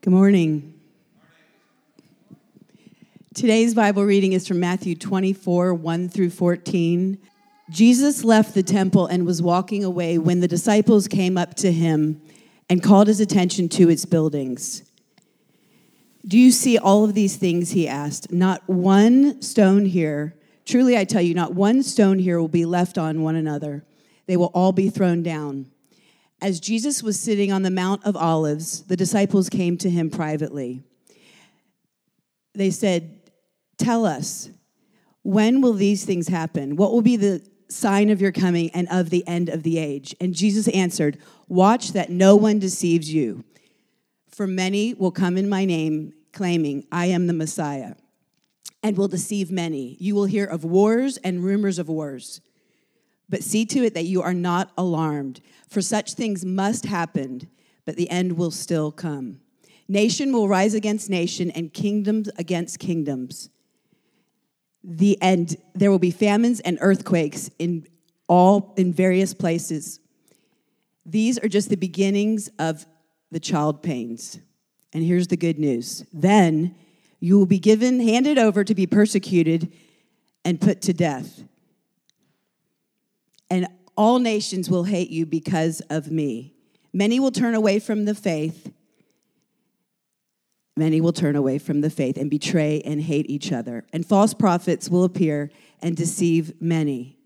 Good morning. Today's Bible reading is from Matthew 24, 1 through 14. Jesus left the temple and was walking away when the disciples came up to him and called his attention to its buildings. Do you see all of these things? He asked. Not one stone here, truly I tell you, not one stone here will be left on one another. They will all be thrown down. As Jesus was sitting on the Mount of Olives, the disciples came to him privately. They said, Tell us, when will these things happen? What will be the sign of your coming and of the end of the age? And Jesus answered, Watch that no one deceives you. For many will come in my name, claiming, I am the Messiah, and will deceive many. You will hear of wars and rumors of wars. But see to it that you are not alarmed, for such things must happen, but the end will still come. Nation will rise against nation, and kingdoms against kingdoms. The end there will be famines and earthquakes in all in various places. These are just the beginnings of the child pains. And here's the good news. Then you will be given handed over to be persecuted and put to death all nations will hate you because of me many will turn away from the faith many will turn away from the faith and betray and hate each other. And false prophets will appear and deceive many.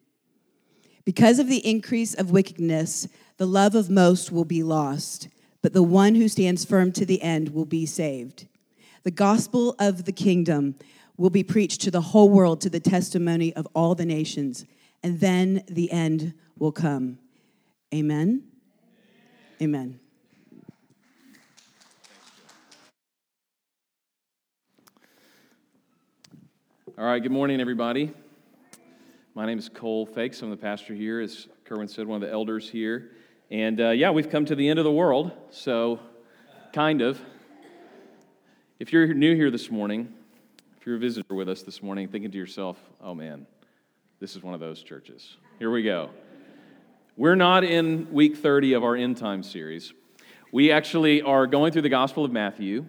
Because of the increase of wickedness, the love of most will be lost, but the one who stands firm to the end will be saved. The gospel of the kingdom will be preached to the whole world to the testimony of all the nations, and then the end will come. Amen. Amen. All right, good morning, everybody. My name is Cole Fakes. I'm the pastor here, as Kerwin said, one of the elders here. And uh, yeah, we've come to the end of the world, so kind of. If you're new here this morning, if you're a visitor with us this morning, thinking to yourself, oh man, this is one of those churches. Here we go. We're not in week 30 of our end time series. We actually are going through the Gospel of Matthew.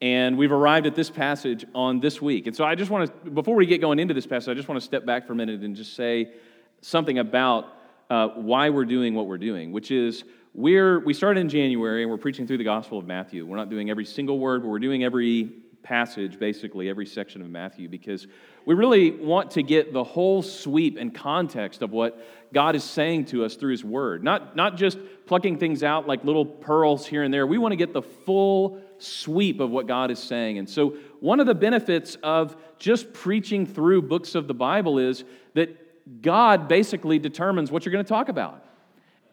And we've arrived at this passage on this week. And so I just want to, before we get going into this passage, I just want to step back for a minute and just say something about uh, why we're doing what we're doing, which is we're, we started in January and we're preaching through the Gospel of Matthew. We're not doing every single word, but we're doing every passage, basically, every section of Matthew, because we really want to get the whole sweep and context of what God is saying to us through His Word. Not, not just plucking things out like little pearls here and there. We want to get the full sweep of what God is saying. And so, one of the benefits of just preaching through books of the Bible is that God basically determines what you're going to talk about.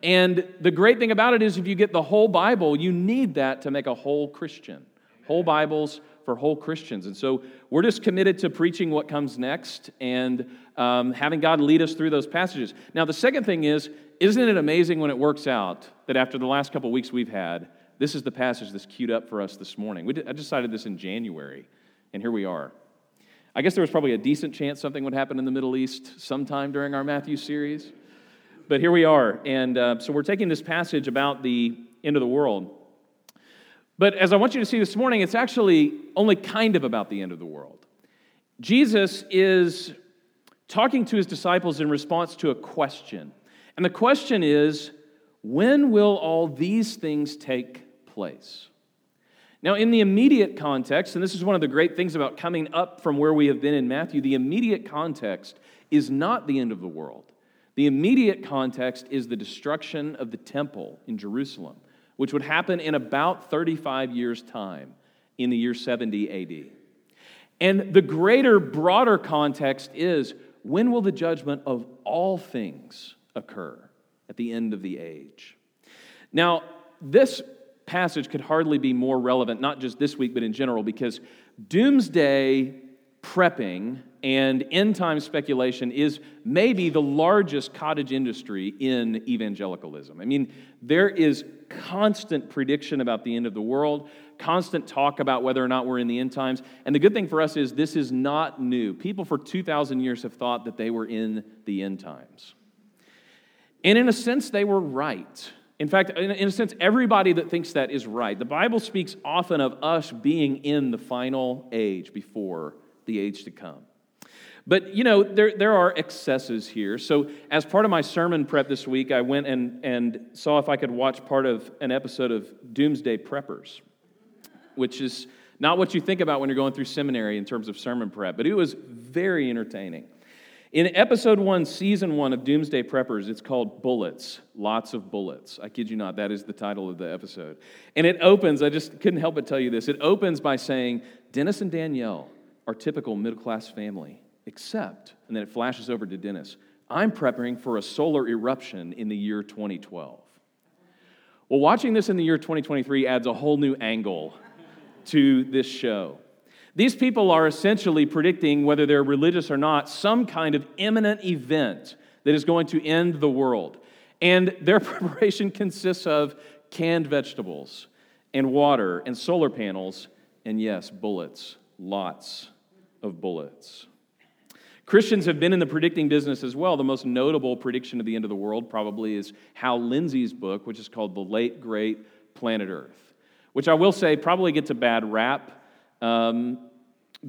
And the great thing about it is, if you get the whole Bible, you need that to make a whole Christian. Whole Bibles for whole Christians. And so we're just committed to preaching what comes next and um, having God lead us through those passages. Now, the second thing is, isn't it amazing when it works out that after the last couple weeks we've had, this is the passage that's queued up for us this morning. We did, I decided this in January, and here we are. I guess there was probably a decent chance something would happen in the Middle East sometime during our Matthew series. But here we are. And uh, so we're taking this passage about the end of the world. But as I want you to see this morning, it's actually only kind of about the end of the world. Jesus is talking to his disciples in response to a question. And the question is when will all these things take place. Now, in the immediate context, and this is one of the great things about coming up from where we have been in Matthew, the immediate context is not the end of the world. The immediate context is the destruction of the temple in Jerusalem, which would happen in about 35 years' time in the year 70 AD. And the greater, broader context is when will the judgment of all things occur at the end of the age? Now, this passage could hardly be more relevant, not just this week, but in general, because doomsday prepping and end time speculation is maybe the largest cottage industry in evangelicalism. I mean, there is constant prediction about the end of the world, constant talk about whether or not we're in the end times. And the good thing for us is this is not new. People for 2,000 years have thought that they were in the end times. And in a sense, they were right. In fact, in, in a sense, everybody that thinks that is right. The Bible speaks often of us being in the final age before the age to come. But, you know, there, there are excesses here. So, as part of my sermon prep this week, I went and, and saw if I could watch part of an episode of Doomsday Preppers, which is not what you think about when you're going through seminary in terms of sermon prep, but it was very entertaining. In episode one, season one of Doomsday Preppers, it's called Bullets, Lots of Bullets. I kid you not, that is the title of the episode. And it opens, I just couldn't help but tell you this. It opens by saying, Dennis and Danielle are typical middle class family, except, and then it flashes over to Dennis, I'm preparing for a solar eruption in the year 2012. Well, watching this in the year 2023 adds a whole new angle to this show. These people are essentially predicting, whether they're religious or not, some kind of imminent event that is going to end the world. And their preparation consists of canned vegetables and water and solar panels and, yes, bullets, lots of bullets. Christians have been in the predicting business as well. The most notable prediction of the end of the world probably is Hal Lindsey's book, which is called The Late Great Planet Earth, which I will say probably gets a bad rap um,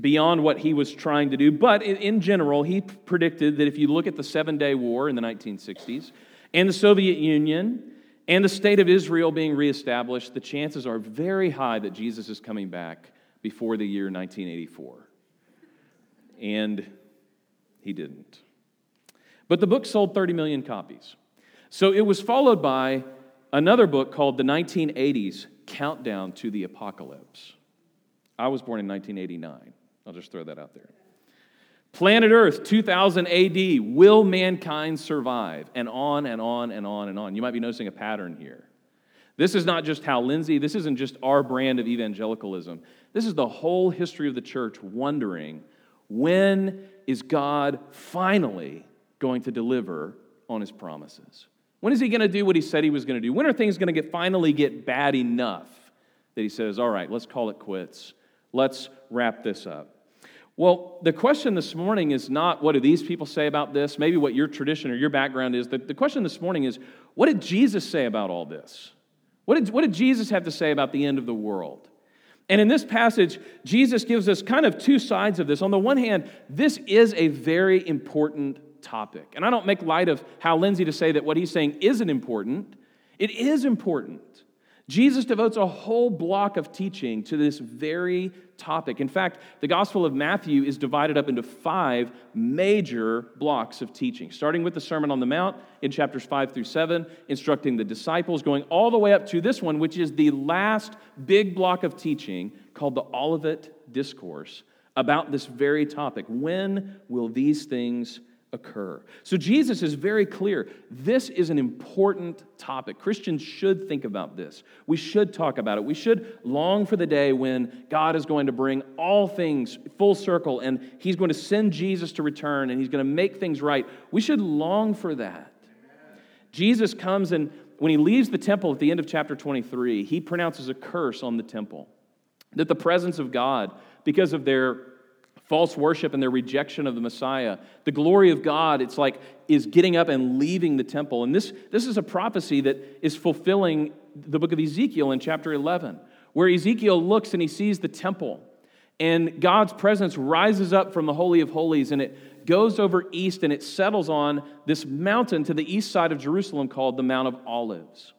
beyond what he was trying to do. But in, general, he predicted that if you look at the Seven Day War in the 1960s and the Soviet Union and the state of Israel being reestablished, the chances are very high that Jesus is coming back before the year 1984. And he didn't. But the book sold 30 million copies. So it was followed by another book called The 1980s Countdown to the Apocalypse. I was born in 1989. I'll just throw that out there. Planet Earth, 2000 AD, will mankind survive? And on and on and on and on. You might be noticing a pattern here. This is not just Hal Lindsey, this isn't just our brand of evangelicalism. This is the whole history of the church wondering when is God finally going to deliver on his promises? When is he going to do what he said he was going to do? When are things going to finally get bad enough that he says, "All right, let's call it quits. Let's wrap this up. Well, the question this morning is not what do these people say about this, maybe what your tradition or your background is. The, the question this morning is what did Jesus say about all this? What did, what did Jesus have to say about the end of the world? And in this passage, Jesus gives us kind of two sides of this. On the one hand, this is a very important topic. And I don't make light of Hal Lindsey to say that what he's saying isn't important. It is important. Jesus devotes a whole block of teaching to this very topic. In fact, the Gospel of Matthew is divided up into five major blocks of teaching, starting with the Sermon on the Mount in chapters 5 through 7, instructing the disciples, going all the way up to this one, which is the last big block of teaching called the Olivet Discourse about this very topic. When will these things occur. So Jesus is very clear. This is an important topic. Christians should think about this. We should talk about it. We should long for the day when God is going to bring all things full circle and he's going to send Jesus to return and he's going to make things right. We should long for that. Jesus comes and when he leaves the temple at the end of chapter 23, he pronounces a curse on the temple that the presence of God, because of their false worship and their rejection of the Messiah. The glory of God, it's like, is getting up and leaving the temple. And this, this is a prophecy that is fulfilling the book of Ezekiel in chapter 11, where Ezekiel looks and he sees the temple, and God's presence rises up from the Holy of Holies, and it goes over east and it settles on this mountain to the east side of Jerusalem called the Mount of Olives.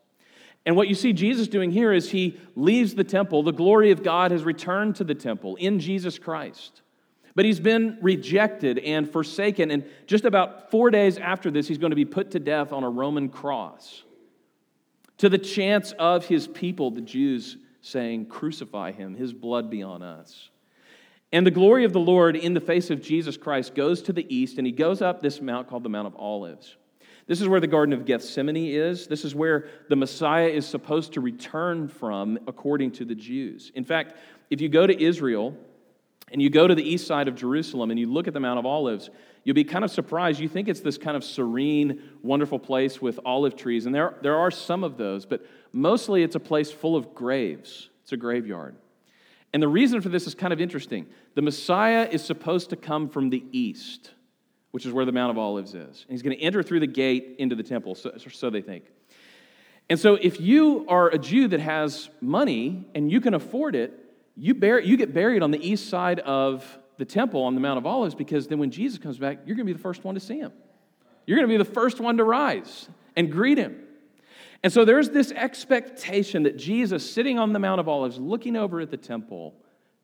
And what you see Jesus doing here is he leaves the temple. The glory of God has returned to the temple in Jesus Christ. But he's been rejected and forsaken. And just about four days after this, he's going to be put to death on a Roman cross. To the chance of his people, the Jews saying, Crucify him, his blood be on us. And the glory of the Lord in the face of Jesus Christ goes to the east, and he goes up this mount called the Mount of Olives. This is where the Garden of Gethsemane is. This is where the Messiah is supposed to return from, according to the Jews. In fact, if you go to Israel, and you go to the east side of Jerusalem and you look at the Mount of Olives, you'll be kind of surprised. You think it's this kind of serene, wonderful place with olive trees, and there, there are some of those, but mostly it's a place full of graves. It's a graveyard. And the reason for this is kind of interesting. The Messiah is supposed to come from the east, which is where the Mount of Olives is. And he's going to enter through the gate into the temple, so, so they think. And so, if you are a Jew that has money and you can afford it, you, bury, you get buried on the east side of the temple on the Mount of Olives because then when Jesus comes back, you're going to be the first one to see him. You're going to be the first one to rise and greet him. And so there's this expectation that Jesus, sitting on the Mount of Olives, looking over at the temple,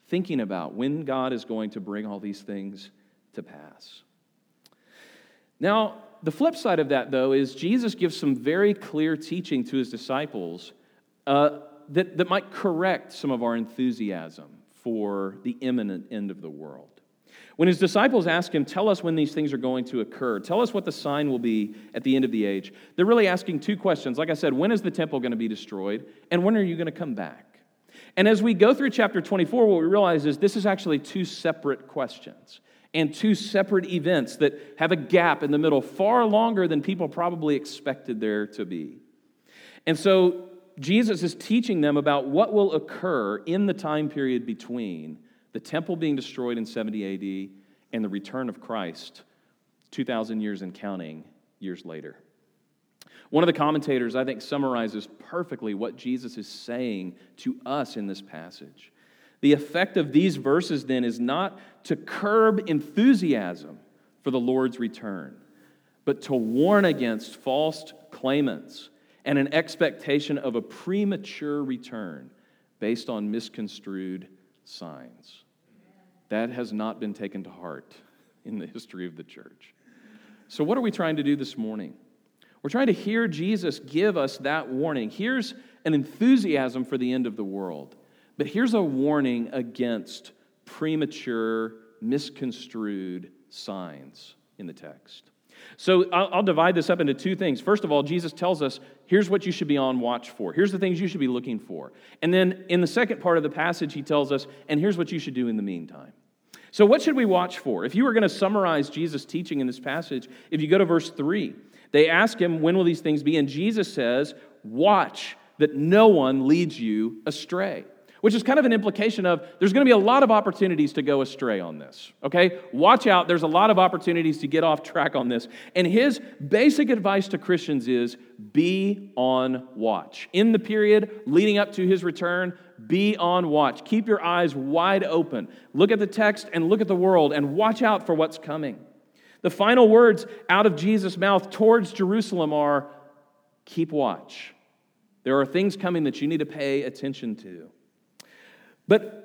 thinking about when God is going to bring all these things to pass. Now, the flip side of that, though, is Jesus gives some very clear teaching to his disciples uh, that, that might correct some of our enthusiasm for the imminent end of the world. When his disciples ask him, Tell us when these things are going to occur, tell us what the sign will be at the end of the age, they're really asking two questions. Like I said, when is the temple going to be destroyed? And when are you going to come back? And as we go through chapter 24, what we realize is this is actually two separate questions and two separate events that have a gap in the middle far longer than people probably expected there to be. And so Jesus is teaching them about what will occur in the time period between the temple being destroyed in 70 AD and the return of Christ 2,000 years and counting years later. One of the commentators, I think, summarizes perfectly what Jesus is saying to us in this passage. The effect of these verses then is not to curb enthusiasm for the Lord's return, but to warn against false claimants and an expectation of a premature return based on misconstrued signs. That has not been taken to heart in the history of the church. So, what are we trying to do this morning? We're trying to hear Jesus give us that warning. Here's an enthusiasm for the end of the world. But here's a warning against premature, misconstrued signs in the text. So I'll, divide this up into two things. First of all, Jesus tells us here's what you should be on watch for. Here's the things you should be looking for. And then in the second part of the passage, he tells us, and here's what you should do in the meantime. So, what should we watch for? If you were going to summarize Jesus' teaching in this passage, if you go to verse 3, they ask him, When will these things be? And Jesus says, Watch that no one leads you astray which is kind of an implication of there's going to be a lot of opportunities to go astray on this. Okay? Watch out, there's a lot of opportunities to get off track on this. And his basic advice to Christians is be on watch. In the period leading up to his return, be on watch. Keep your eyes wide open. Look at the text and look at the world and watch out for what's coming. The final words out of Jesus' mouth towards Jerusalem are keep watch. There are things coming that you need to pay attention to. But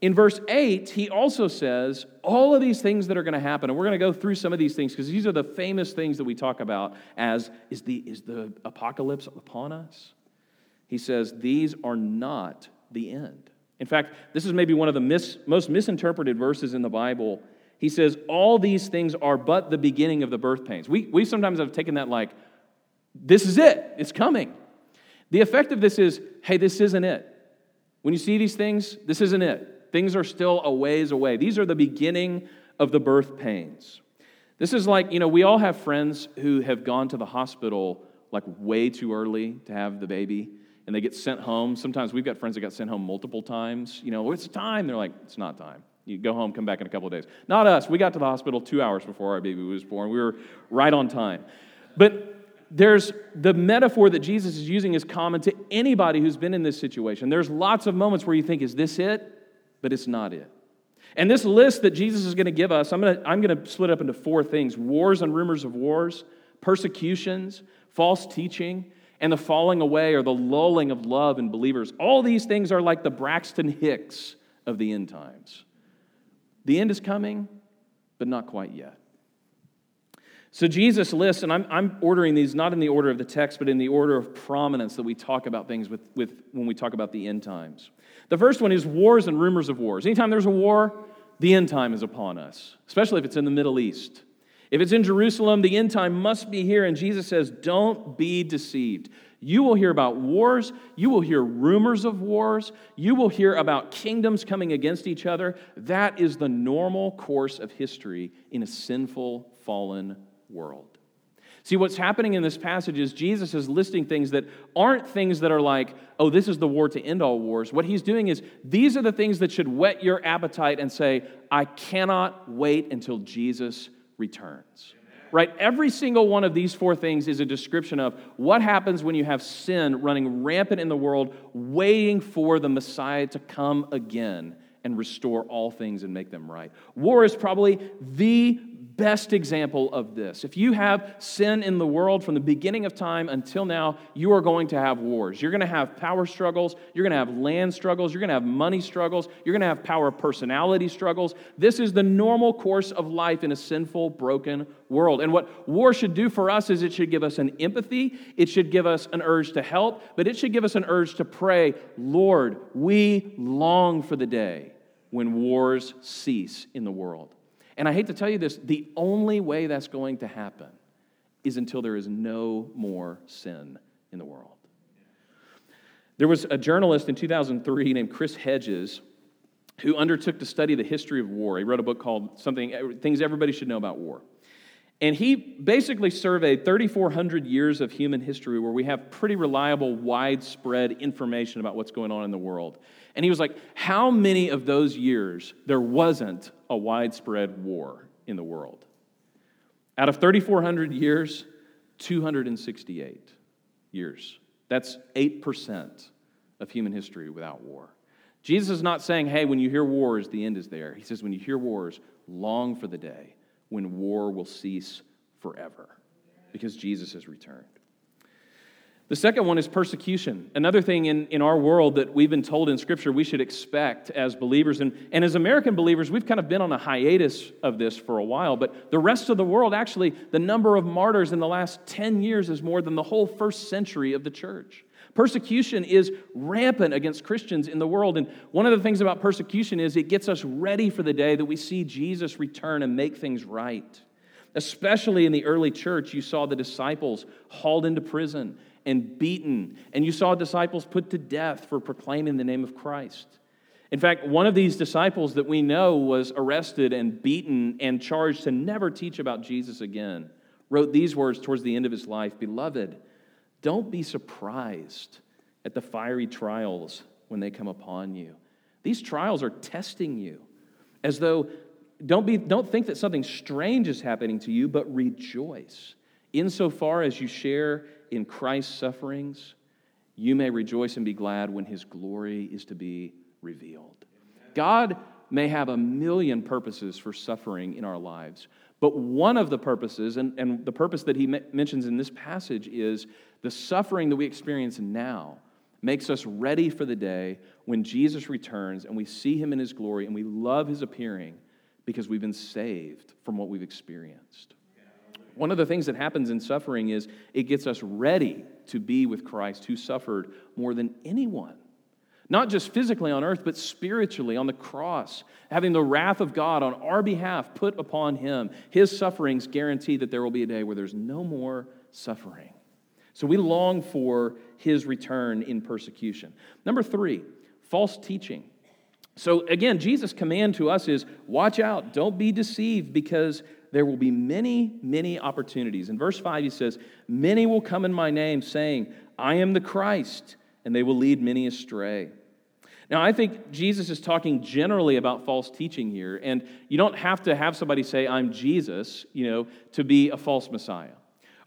in verse 8, he also says all of these things that are going to happen, and we're going to go through some of these things because these are the famous things that we talk about as is the, is the apocalypse upon us? He says, These are not the end. In fact, this is maybe one of the mis, most misinterpreted verses in the Bible. He says, All these things are but the beginning of the birth pains. We, we sometimes have taken that like, This is it, it's coming. The effect of this is, Hey, this isn't it. When you see these things, this isn't it. Things are still a ways away. These are the beginning of the birth pains. This is like, you know, we all have friends who have gone to the hospital like way too early to have the baby and they get sent home. Sometimes we've got friends that got sent home multiple times. You know, it's time. They're like, it's not time. You go home, come back in a couple of days. Not us. We got to the hospital two hours before our baby was born. We were right on time. But there's the metaphor that Jesus is using is common to anybody who's been in this situation. There's lots of moments where you think, is this it? But it's not it. And this list that Jesus is going to give us, I'm going to, I'm going to split up into four things wars and rumors of wars, persecutions, false teaching, and the falling away or the lulling of love in believers. All these things are like the Braxton Hicks of the end times. The end is coming, but not quite yet. So Jesus lists, and I'm, I'm ordering these not in the order of the text, but in the order of prominence that we talk about things with, with when we talk about the end times. The first one is wars and rumors of wars. Anytime there's a war, the end time is upon us, especially if it's in the Middle East. If it's in Jerusalem, the end time must be here. And Jesus says, Don't be deceived. You will hear about wars. You will hear rumors of wars. You will hear about kingdoms coming against each other. That is the normal course of history in a sinful, fallen world. See, what's happening in this passage is Jesus is listing things that aren't things that are like, oh, this is the war to end all wars. What he's doing is, these are the things that should whet your appetite and say, I cannot wait until Jesus returns. right? Every single one of these four things is a description of what happens when you have sin running rampant in the world, waiting for the Messiah to come again and restore all things and make them right. War is probably the best example of this. If you have sin in the world from the beginning of time until now, you are going to have wars. You're going to have power struggles. You're going to have land struggles. You're going to have money struggles. You're going to have power personality struggles. This is the normal course of life in a sinful, broken world. And what war should do for us is it should give us an empathy, it should give us an urge to help, but it should give us an urge to pray, Lord, we long for the day when wars cease in the world. And I hate to tell you this, the only way that's going to happen is until there is no more sin in the world. There was a journalist in 2003 named Chris Hedges who undertook to study the history of war. He wrote a book called Something Things Everybody Should Know About War. And he basically surveyed 3,400 years of human history where we have pretty reliable, widespread information about what's going on in the world. And he was like, How many of those years there wasn't a widespread war in the world? Out of 3,400 years, 268 years. That's 8% of human history without war. Jesus is not saying, hey, when you hear wars, the end is there. He says, when you hear wars, long for the day when war will cease forever because Jesus has returned. The second one is persecution. Another thing in, in our world that we've been told in Scripture we should expect as believers. And, and as American believers, we've kind of been on a hiatus of this for a while. But the rest of the world, actually, the number of martyrs in the last 10 years is more than the whole first century of the church. Persecution is rampant against Christians in the world. And one of the things about persecution is it gets us ready for the day that we see Jesus return and make things right. Especially in the early church, you saw the disciples hauled into prison and beaten, and you saw disciples put to death for proclaiming the name of Christ. In fact, one of these disciples that we know was arrested and beaten and charged to never teach about Jesus again wrote these words towards the end of his life Beloved, don't be surprised at the fiery trials when they come upon you. These trials are testing you as though don't, be, don't think that something strange is happening to you, but rejoice. Insofar as you share in Christ's sufferings, you may rejoice and be glad when his glory is to be revealed. God may have a million purposes for suffering in our lives, but one of the purposes, and, and the purpose that he mentions in this passage, is the suffering that we experience now makes us ready for the day when Jesus returns and we see him in his glory and we love his appearing because we've been saved from what we've experienced. One of the things that happens in suffering is it gets us ready to be with Christ who suffered more than anyone. Not just physically on earth, but spiritually on the cross, having the wrath of God on our behalf put upon him. His sufferings guarantee that there will be a day where there's no more suffering. So we long for his return in persecution. Number three, false teaching. So again, Jesus' command to us is watch out, don't be deceived, because there will be many, many opportunities. In verse 5, he says, Many will come in my name, saying, I am the Christ, and they will lead many astray. Now, I think Jesus is talking generally about false teaching here, and you don't have to have somebody say, I'm Jesus, you know, to be a false Messiah.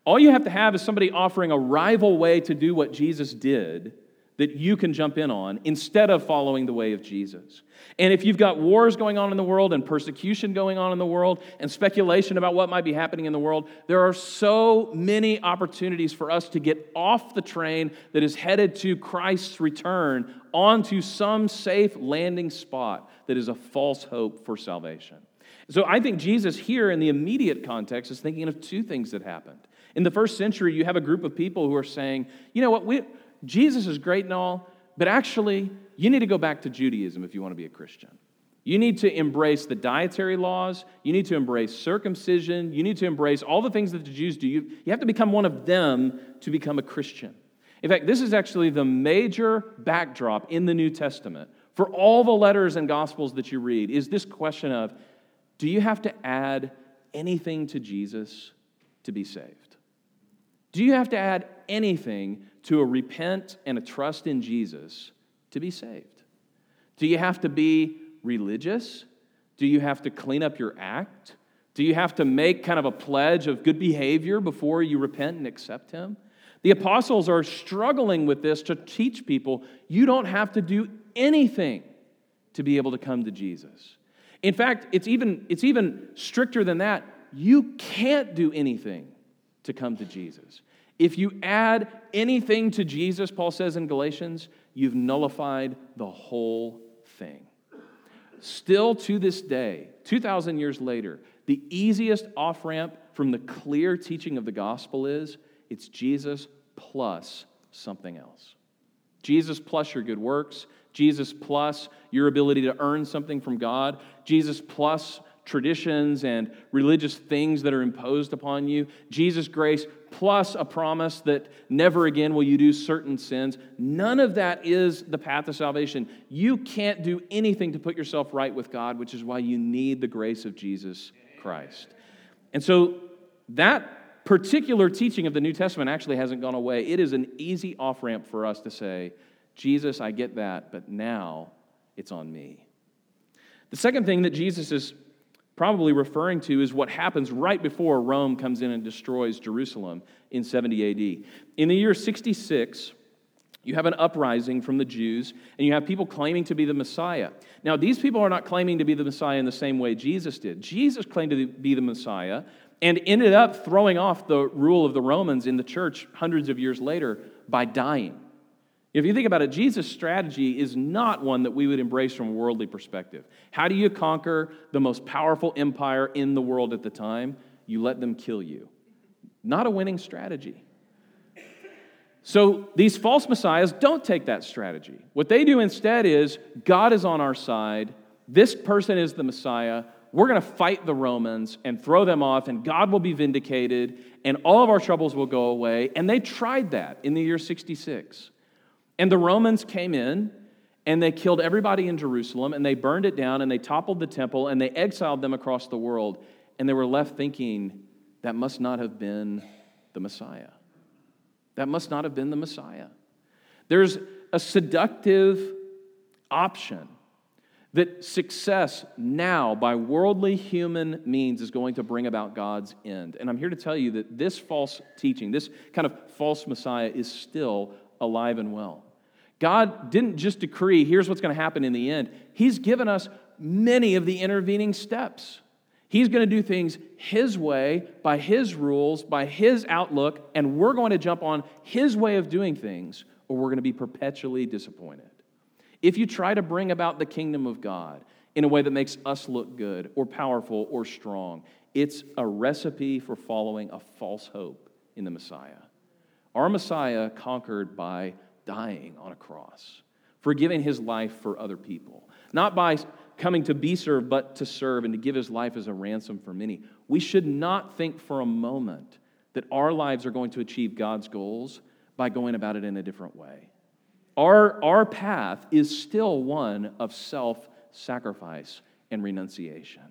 All you have to have is somebody offering a rival way to do what Jesus did that you can jump in on instead of following the way of Jesus. And if you've got wars going on in the world and persecution going on in the world and speculation about what might be happening in the world, there are so many opportunities for us to get off the train that is headed to Christ's return onto some safe landing spot that is a false hope for salvation. So I think Jesus here in the immediate context is thinking of two things that happened. In the first century, you have a group of people who are saying, you know what, we, Jesus is great and all, but actually, you need to go back to Judaism if you want to be a Christian. You need to embrace the dietary laws. You need to embrace circumcision. You need to embrace all the things that the Jews do. You, you have to become one of them to become a Christian. In fact, this is actually the major backdrop in the New Testament for all the letters and gospels that you read is this question of do you have to add anything to Jesus to be saved? Do you have to add anything to a repent and a trust in Jesus to be saved? Do you have to be religious? Do you have to clean up your act Do you have to make kind of a pledge of good behavior before you repent and accept Him? The apostles are struggling with this to teach people you don't have to do anything to be able to come to Jesus. In fact, it's even, it's even stricter than that. You can't do anything to come to Jesus. If you add anything to Jesus, Paul says in Galatians, you've nullified the whole thing. Still to this day, 2,000 years later, the easiest off ramp from the clear teaching of the gospel is it's Jesus plus something else. Jesus plus your good works, Jesus plus your ability to earn something from God, Jesus plus traditions and religious things that are imposed upon you, Jesus' grace plus a promise that never again will you do certain sins. None of that is the path of salvation. You can't do anything to put yourself right with God, which is why you need the grace of Jesus Christ. And so that particular teaching of the New Testament actually hasn't gone away. It is an easy off ramp for us to say, Jesus, I get that, but now it's on me. The second thing that Jesus is probably referring to is what happens right before Rome comes in and destroys Jerusalem in 70 AD. In the year 66, you have an uprising from the Jews, and you have people claiming to be the Messiah. Now, these people are not claiming to be the Messiah in the same way Jesus did. Jesus claimed to be the Messiah and ended up throwing off the rule of the Romans in the church hundreds of years later by dying. If you think about it, Jesus' strategy is not one that we would embrace from a worldly perspective. How do you conquer the most powerful empire in the world at the time? You let them kill you. Not a winning strategy. So these false messiahs don't take that strategy. What they do instead is God is on our side. This person is the Messiah. We're going to fight the Romans and throw them off, and God will be vindicated, and all of our troubles will go away. And they tried that in the year 66. And the Romans came in and they killed everybody in Jerusalem and they burned it down and they toppled the temple and they exiled them across the world. And they were left thinking, that must not have been the Messiah. That must not have been the Messiah. There's a seductive option that success now by worldly human means is going to bring about God's end. And I'm here to tell you that this false teaching, this kind of false Messiah, is still alive and well. God didn't just decree, here's what's going to happen in the end. He's given us many of the intervening steps. He's going to do things His way, by His rules, by His outlook, and we're going to jump on His way of doing things, or we're going to be perpetually disappointed. If you try to bring about the kingdom of God in a way that makes us look good, or powerful, or strong, it's a recipe for following a false hope in the Messiah. Our Messiah conquered by dying on a cross, for giving his life for other people, not by coming to be served, but to serve and to give his life as a ransom for many. We should not think for a moment that our lives are going to achieve God's goals by going about it in a different way. Our, our path is still one of self sacrifice and renunciation.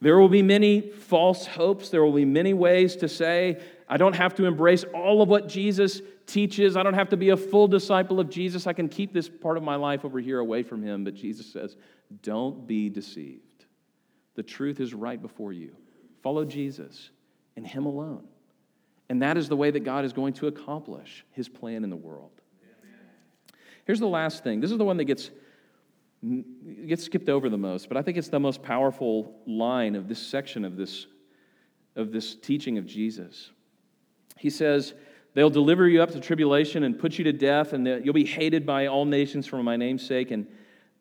There will be many false hopes. There will be many ways to say, I don't have to embrace all of what Jesus teaches. I don't have to be a full disciple of Jesus. I can keep this part of my life over here away from him. But Jesus says, don't be deceived. The truth is right before you. Follow Jesus and him alone. And that is the way that God is going to accomplish his plan in the world. Here's the last thing. This is the one that gets, gets skipped over the most, but I think it's the most powerful line of this section of this, of this teaching of Jesus. He says, They'll deliver you up to tribulation and put you to death, and you'll be hated by all nations for my name's sake. And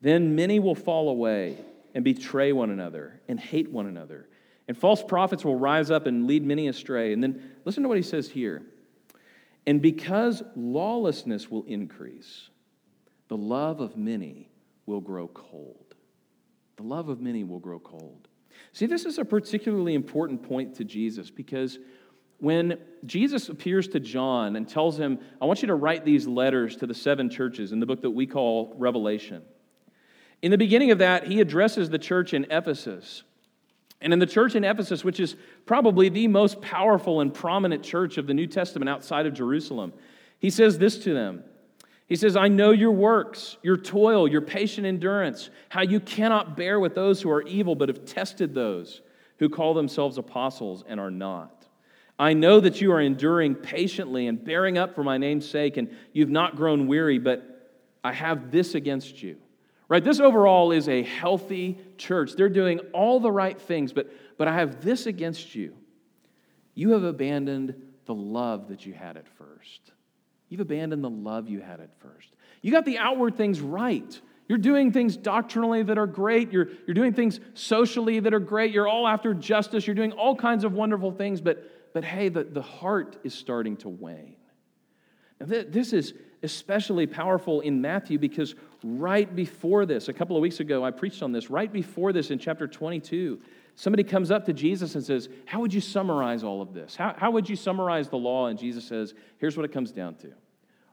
then many will fall away and betray one another and hate one another. And false prophets will rise up and lead many astray. And then listen to what he says here. And because lawlessness will increase, the love of many will grow cold. The love of many will grow cold. See, this is a particularly important point to Jesus because when Jesus appears to John and tells him, I want you to write these letters to the seven churches in the book that we call Revelation. In the beginning of that, he addresses the church in Ephesus. And in the church in Ephesus, which is probably the most powerful and prominent church of the New Testament outside of Jerusalem, he says this to them. He says, I know your works, your toil, your patient endurance, how you cannot bear with those who are evil, but have tested those who call themselves apostles and are not. I know that you are enduring patiently and bearing up for my name's sake, and you've not grown weary, but I have this against you. Right? This overall is a healthy church. They're doing all the right things, but, but I have this against you. You have abandoned the love that you had at first. You've abandoned the love you had at first. You got the outward things right. You're doing things doctrinally that are great. You're, you're doing things socially that are great. You're all after justice. You're doing all kinds of wonderful things, but, but hey, the, the heart is starting to wane. Now, th- this is especially powerful in Matthew because right before this, a couple of weeks ago, I preached on this. Right before this, in chapter 22, somebody comes up to Jesus and says, How would you summarize all of this? How, how would you summarize the law? And Jesus says, Here's what it comes down to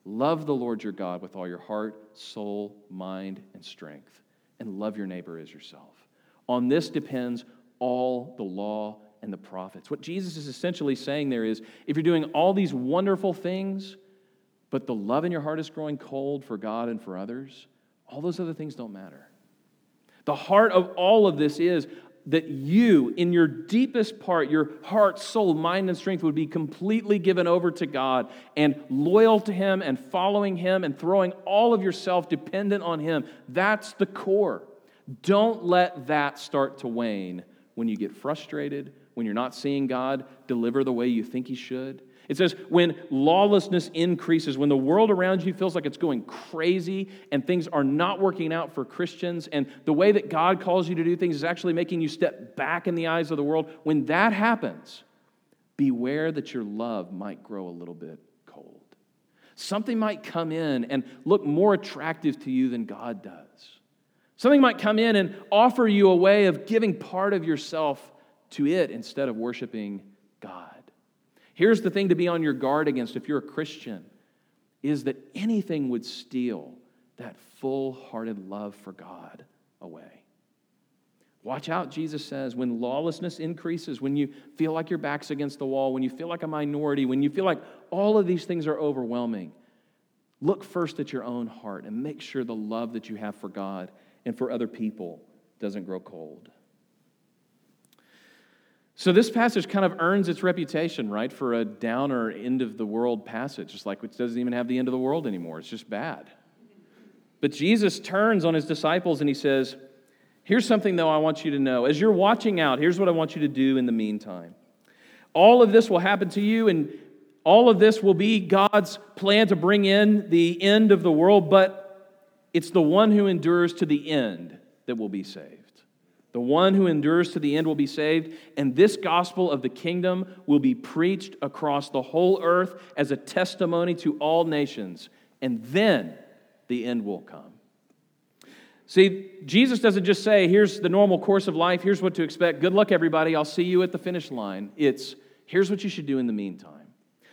Love the Lord your God with all your heart, soul, mind, and strength, and love your neighbor as yourself. On this depends all the law and the prophets. What Jesus is essentially saying there is if you're doing all these wonderful things, but the love in your heart is growing cold for God and for others, all those other things don't matter. The heart of all of this is that you, in your deepest part, your heart, soul, mind, and strength, would be completely given over to God and loyal to Him and following Him and throwing all of yourself dependent on Him. That's the core. Don't let that start to wane when you get frustrated, when you're not seeing God deliver the way you think He should. It says, when lawlessness increases, when the world around you feels like it's going crazy and things are not working out for Christians, and the way that God calls you to do things is actually making you step back in the eyes of the world, when that happens, beware that your love might grow a little bit cold. Something might come in and look more attractive to you than God does. Something might come in and offer you a way of giving part of yourself to it instead of worshiping God. Here's the thing to be on your guard against if you're a Christian is that anything would steal that full hearted love for God away. Watch out, Jesus says, when lawlessness increases, when you feel like your back's against the wall, when you feel like a minority, when you feel like all of these things are overwhelming, look first at your own heart and make sure the love that you have for God and for other people doesn't grow cold. So this passage kind of earns its reputation, right, for a downer end of the world passage, just like it doesn't even have the end of the world anymore. It's just bad. But Jesus turns on his disciples and he says, Here's something, though, I want you to know. As you're watching out, here's what I want you to do in the meantime. All of this will happen to you, and all of this will be God's plan to bring in the end of the world, but it's the one who endures to the end that will be saved. The one who endures to the end will be saved, and this gospel of the kingdom will be preached across the whole earth as a testimony to all nations, and then the end will come. See, Jesus doesn't just say, here's the normal course of life, here's what to expect. Good luck, everybody, I'll see you at the finish line. It's, here's what you should do in the meantime.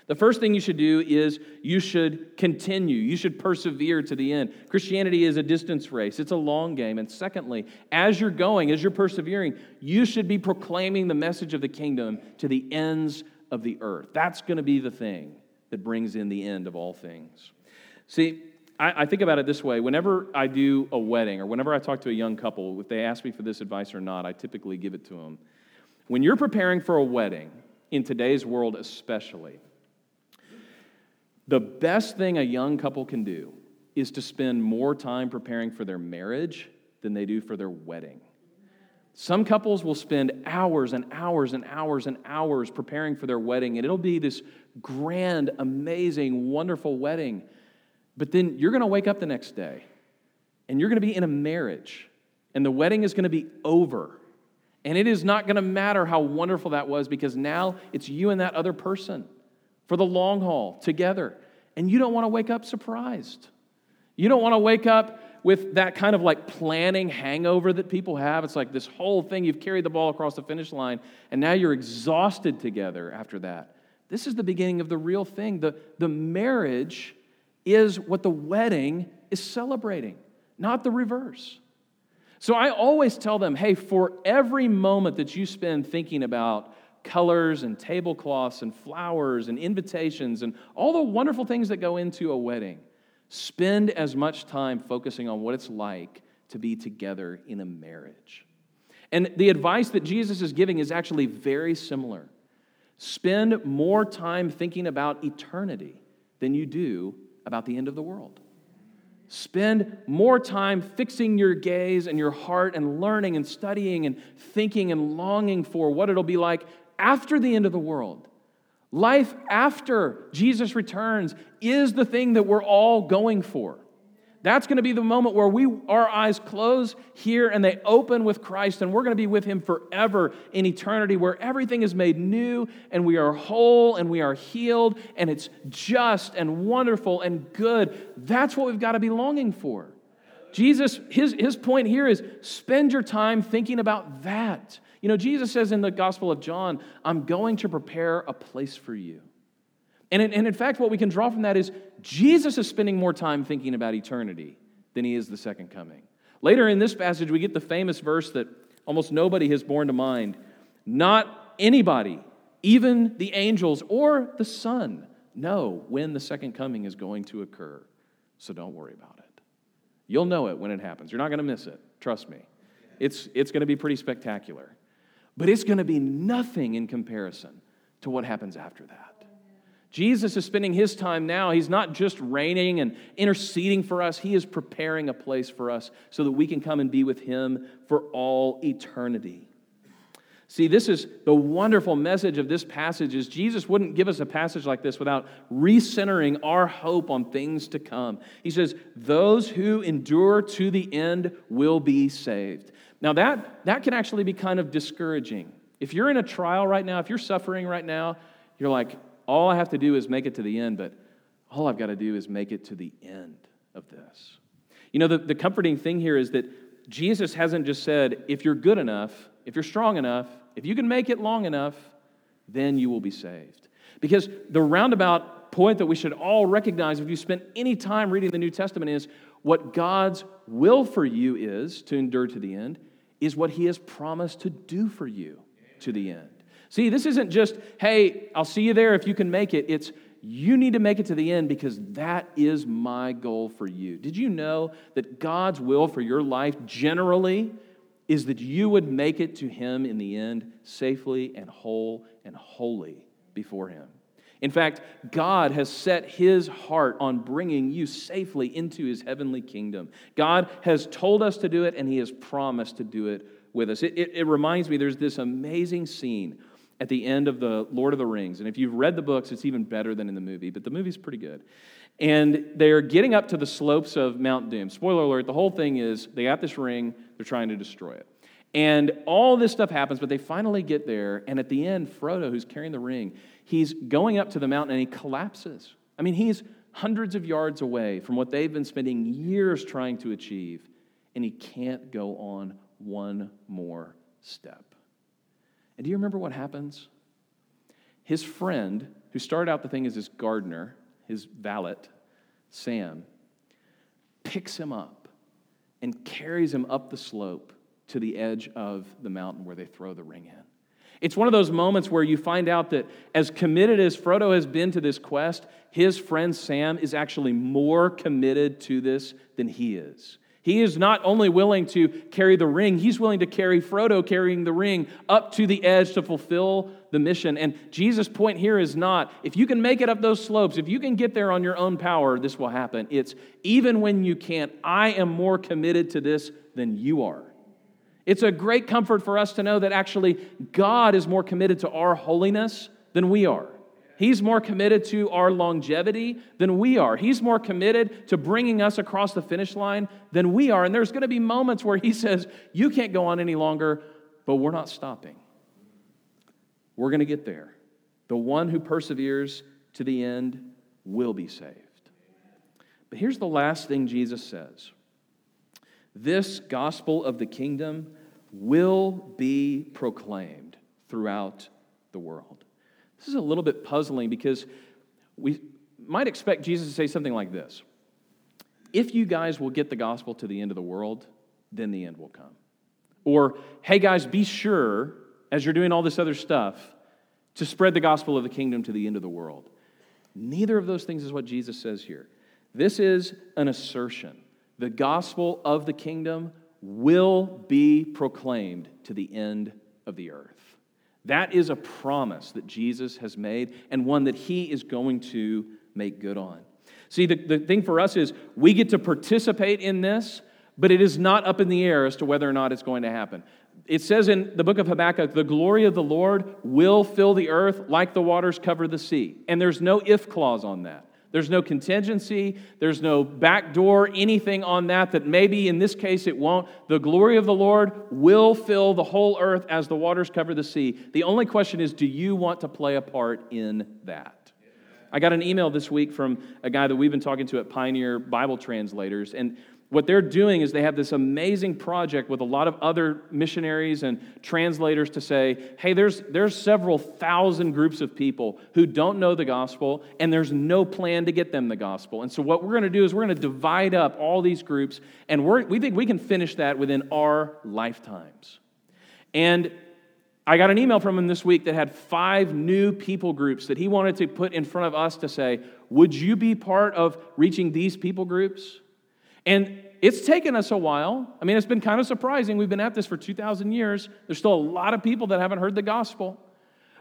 The first thing you should do is you should continue. You should persevere to the end. Christianity is a distance race, it's a long game. And secondly, as you're going, as you're persevering, you should be proclaiming the message of the kingdom to the ends of the earth. That's going to be the thing that brings in the end of all things. See, I, I, think about it this way whenever I do a wedding or whenever I talk to a young couple, if they ask me for this advice or not, I typically give it to them. When you're preparing for a wedding, in today's world especially, the best thing a young couple can do is to spend more time preparing for their marriage than they do for their wedding. Some couples will spend hours and hours and hours and hours preparing for their wedding, and it'll be this grand, amazing, wonderful wedding. But then you're going to wake up the next day and you're going to be in a marriage, and the wedding is going to be over. And it is not going to matter how wonderful that was because now it's you and that other person for the long haul together. And you don't want to wake up surprised. You don't want to wake up with that kind of like planning hangover that people have. It's like this whole thing, you've carried the ball across the finish line, and now you're exhausted together after that. This is the beginning of the real thing. The, the marriage is what the wedding is celebrating, not the reverse. So I always tell them hey, for every moment that you spend thinking about colors and tablecloths and flowers and invitations and all the wonderful things that go into a wedding. Spend as much time focusing on what it's like to be together in a marriage. And the advice that Jesus is giving is actually very similar. Spend more time thinking about eternity than you do about the end of the world. Spend more time fixing your gaze and your heart and learning and studying and thinking and longing for what it'll be like after the end of the world. Life after Jesus returns is the thing that we're all going for. That's going to be the moment where we our eyes close here and they open with Christ and we're going to be with him forever in eternity where everything is made new and we are whole and we are healed and it's just and wonderful and good. That's what we've got to be longing for. Jesus his his point here is spend your time thinking about that. You know, Jesus says in the Gospel of John, I'm going to prepare a place for you. And in, and in fact, what we can draw from that is Jesus is spending more time thinking about eternity than he is the second coming. Later in this passage, we get the famous verse that almost nobody has borne to mind. Not anybody, even the angels or the Son, know when the second coming is going to occur. So don't worry about it. You'll know it when it happens. You're not going to miss it. Trust me. It's, it's going to be pretty spectacular. But it's going to be nothing in comparison to what happens after that. Jesus is spending his time now. He's not just reigning and interceding for us, he is preparing a place for us so that we can come and be with him for all eternity. See, this is the wonderful message of this passage is Jesus wouldn't give us a passage like this without recentering our hope on things to come. He says, "Those who endure to the end will be saved." Now that that can actually be kind of discouraging. If you're in a trial right now, if you're suffering right now, you're like, all I have to do is make it to the end, but all I've got to do is make it to the end of this. You know, the, the comforting thing here is that Jesus hasn't just said, if you're good enough, if you're strong enough, if you can make it long enough, then you will be saved. Because the roundabout point that we should all recognize if you spent any time reading the New Testament is what God's will for you is to endure to the end, is what He has promised to do for you to the end. See, this isn't just, hey, I'll see you there if you can make it. It's, you need to make it to the end because that is my goal for you. Did you know that God's will for your life generally is that you would make it to Him in the end safely and whole and holy before Him? In fact, God has set His heart on bringing you safely into His heavenly kingdom. God has told us to do it, and He has promised to do it with us. It, it, it reminds me there's this amazing scene at the end of the Lord of the Rings. And if you've read the books, it's even better than in the movie, but the movie's pretty good. And they're getting up to the slopes of Mount Doom. Spoiler alert, the whole thing is they got this ring, they're trying to destroy it. And all this stuff happens, but they finally get there. And at the end, Frodo, who's carrying the ring, he's going up to the mountain and he collapses. I mean, he's hundreds of yards away from what they've been spending years trying to achieve, and he can't go on one more step. And do you remember what happens? His friend, who started out the thing as his gardener, his valet, Sam, picks him up and carries him up the slope to the edge of the mountain where they throw the ring in. It's one of those moments where you find out that as committed as Frodo has been to this quest, his friend Sam is actually more committed to this than he is. He is not only willing to carry the ring, he's willing to carry Frodo carrying the ring up to the edge to fulfill the mission. And Jesus' point here is not if you can make it up those slopes, if you can get there on your own power, this will happen. It's even when you can't, I am more committed to this than you are. It's a great comfort for us to know that actually God is more committed to our holiness than we are. He's more committed to our longevity than we are. He's more committed to bringing us across the finish line than we are. And there's going to be moments where He says, You can't go on any longer, but we're not stopping. We're going to get there. The one who perseveres to the end will be saved. But here's the last thing Jesus says this gospel of the kingdom will be proclaimed throughout the world. This is a little bit puzzling because we might expect Jesus to say something like this If you guys will get the gospel to the end of the world, then the end will come. Or, hey guys, be sure, as you're doing all this other stuff, to spread the gospel of the kingdom to the end of the world. Neither of those things is what Jesus says here. This is an assertion. The gospel of the kingdom will be proclaimed to the end of the earth. That is a promise that Jesus has made and one that he is going to make good on. See, the, the thing for us is we get to participate in this, but it is not up in the air as to whether or not it's going to happen. It says in the book of Habakkuk, the glory of the Lord will fill the earth like the waters cover the sea. And there's no if clause on that. There's no contingency, there's no backdoor, anything on that, that maybe in this case it won't. The glory of the Lord will fill the whole earth as the waters cover the sea. The only question is do you want to play a part in that? I got an email this week from a guy that we've been talking to at Pioneer Bible Translators, and what they're doing is they have this amazing project with a lot of other missionaries and translators to say, hey, there's, there's several thousand groups of people who don't know the gospel, and there's no plan to get them the gospel. And so, what we're going to do is we're going to divide up all these groups, and we're, we think we can finish that within our lifetimes. And I got an email from him this week that had five new people groups that he wanted to put in front of us to say, would you be part of reaching these people groups? And it's taken us a while. I mean, it's been kind of surprising. We've been at this for 2,000 years. There's still a lot of people that haven't heard the gospel.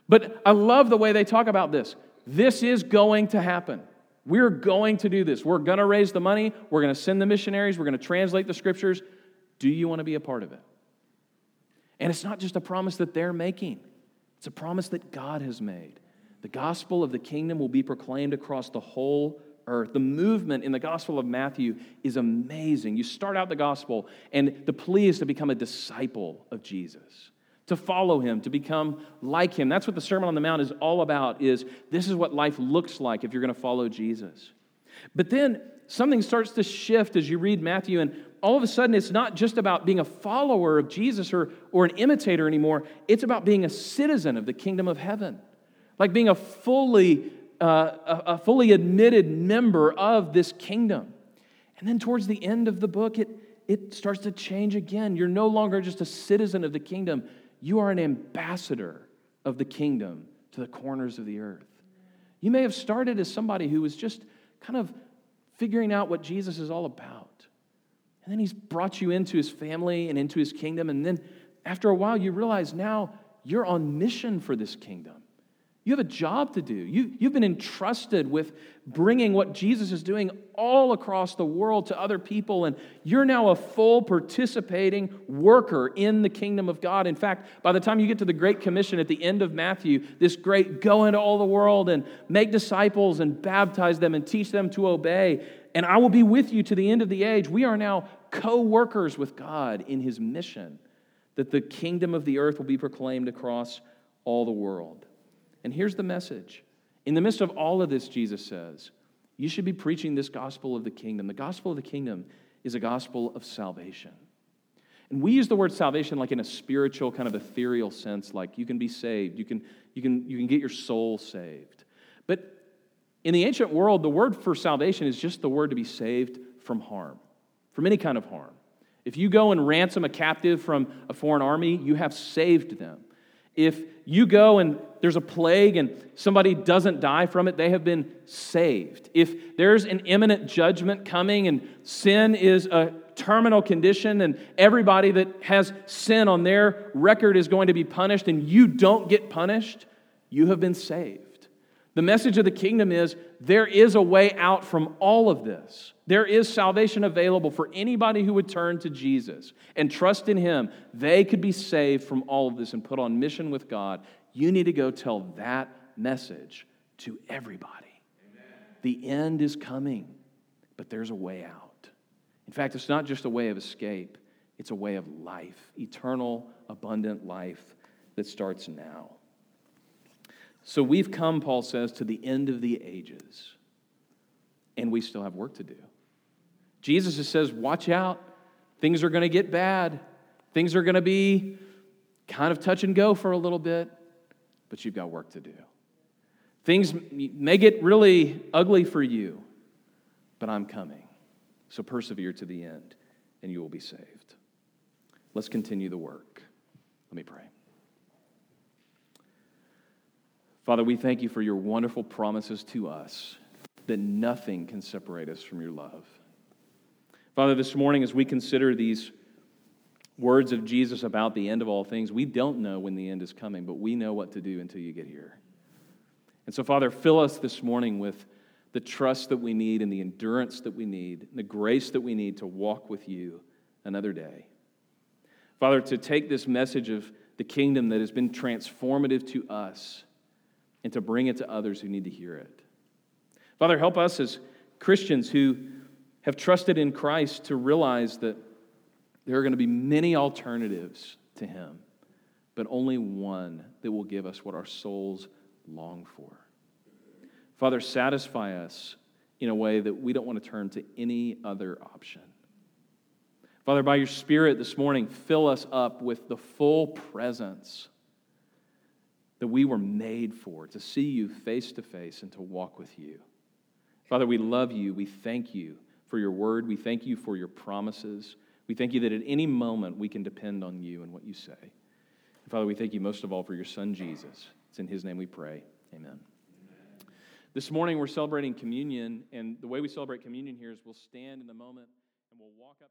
But I love the way they talk about this. This is going to happen. We're going to do this. We're going to raise the money. We're going to send the missionaries. We're going to translate the scriptures. Do you want to be a part of it? And it's not just a promise that they're making, it's a promise that God has made. The gospel of the kingdom will be proclaimed across the whole earth. The movement in the Gospel of Matthew is amazing. You start out the Gospel, and the plea is to become a disciple of Jesus, to follow him, to become like him. That's what the Sermon on the Mount is all about, is this is what life looks like if you're going to follow Jesus. But then something starts to shift as you read Matthew, and all of a sudden it's not just about being a follower of Jesus or, or an imitator anymore. It's about being a citizen of the kingdom of heaven, like being a fully uh, a, fully admitted member of this kingdom. And then towards the end of the book, it, it starts to change again. You're no longer just a citizen of the kingdom, you are an ambassador of the kingdom to the corners of the earth. You may have started as somebody who was just kind of figuring out what Jesus is all about. And then he's brought you into his family and into his kingdom. And then after a while, you realize now you're on mission for this kingdom. You have a job to do. You, you've been entrusted with bringing what Jesus is doing all across the world to other people, and you're now a full participating worker in the kingdom of God. In fact, by the time you get to the Great Commission at the end of Matthew, this great go into all the world and make disciples and baptize them and teach them to obey, and I will be with you to the end of the age. We are now co workers with God in his mission that the kingdom of the earth will be proclaimed across all the world. And here's the message. In the midst of all of this, Jesus says, you should be preaching this gospel of the kingdom. The gospel of the kingdom is a gospel of salvation. And we use the word salvation like in a spiritual, kind of ethereal sense, like you can be saved, you can, you can, you can get your soul saved. But in the ancient world, the word for salvation is just the word to be saved from harm, from any kind of harm. If you go and ransom a captive from a foreign army, you have saved them. If you go and there's a plague and somebody doesn't die from it, they have been saved. If there's an imminent judgment coming and sin is a terminal condition and everybody that has sin on their record is going to be punished and you don't get punished, you have been saved. The message of the kingdom is there is a way out from all of this. There is salvation available for anybody who would turn to Jesus and trust in Him. They could be saved from all of this and put on mission with God. You need to go tell that message to everybody. Amen. The end is coming, but there's a way out. In fact, it's not just a way of escape, it's a way of life, eternal, abundant life that starts now. So we've come, Paul says, to the end of the ages, and we still have work to do. Jesus says, Watch out. Things are going to get bad. Things are going to be kind of touch and go for a little bit, but you've got work to do. Things may get really ugly for you, but I'm coming. So persevere to the end, and you will be saved. Let's continue the work. Let me pray. Father, we thank you for your wonderful promises to us that nothing can separate us from your love. Father, this morning, as we consider these words of Jesus about the end of all things, we don't know when the end is coming, but we know what to do until you get here. And so, Father, fill us this morning with the trust that we need and the endurance that we need, and the grace that we need to walk with you another day. Father, to take this message of the kingdom that has been transformative to us and to bring it to others who need to hear it. Father, help us as Christians who have trusted in Christ to realize that there are going to be many alternatives to Him, but only one that will give us what our souls long for. Father, satisfy us in a way that we don't want to turn to any other option. Father, by your Spirit this morning, fill us up with the full presence that we were made for to see you face to face and to walk with you. Father, we love you. We thank you for your word. We thank you for your promises. We thank you that at any moment we can depend on you and what you say. And Father, we thank you most of all for your son, Jesus. It's in his name we pray. Amen. This morning we're celebrating communion, and the way we celebrate communion here is we'll stand in the moment and we'll walk up.